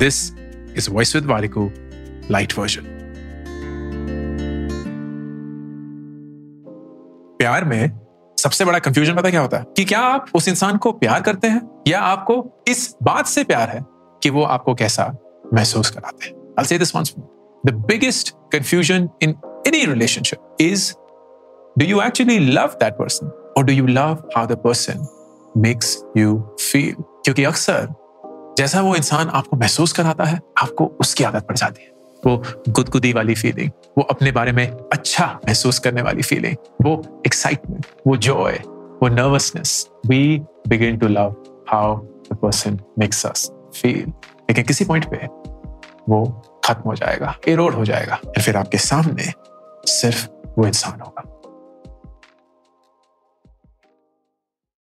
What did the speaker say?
This is voice with वारिको light version प्यार में सबसे बड़ा कंफ्यूजन पता क्या होता है कि क्या आप उस इंसान को प्यार करते हैं या आपको इस बात से प्यार है कि वो आपको कैसा महसूस कराते हैं I'll say this once more. The biggest confusion in any relationship is do you actually love that person or do you love how the person makes you feel? क्योंकि अक्सर जैसा वो इंसान आपको महसूस कराता है, आपको उसकी आदत पड़ जाती है। वो गुदगुदी वाली फीलिंग वो अपने बारे में अच्छा महसूस करने वाली फीलिंग वो एक्साइटमेंट वो जॉय वो nervousness we begin to love how the person makes us feel लेकिन किसी पॉइंट पे वो खत्म हो जाएगा एरोड हो जाएगा फिर आपके सामने सिर्फ़ वो इंसान होगा।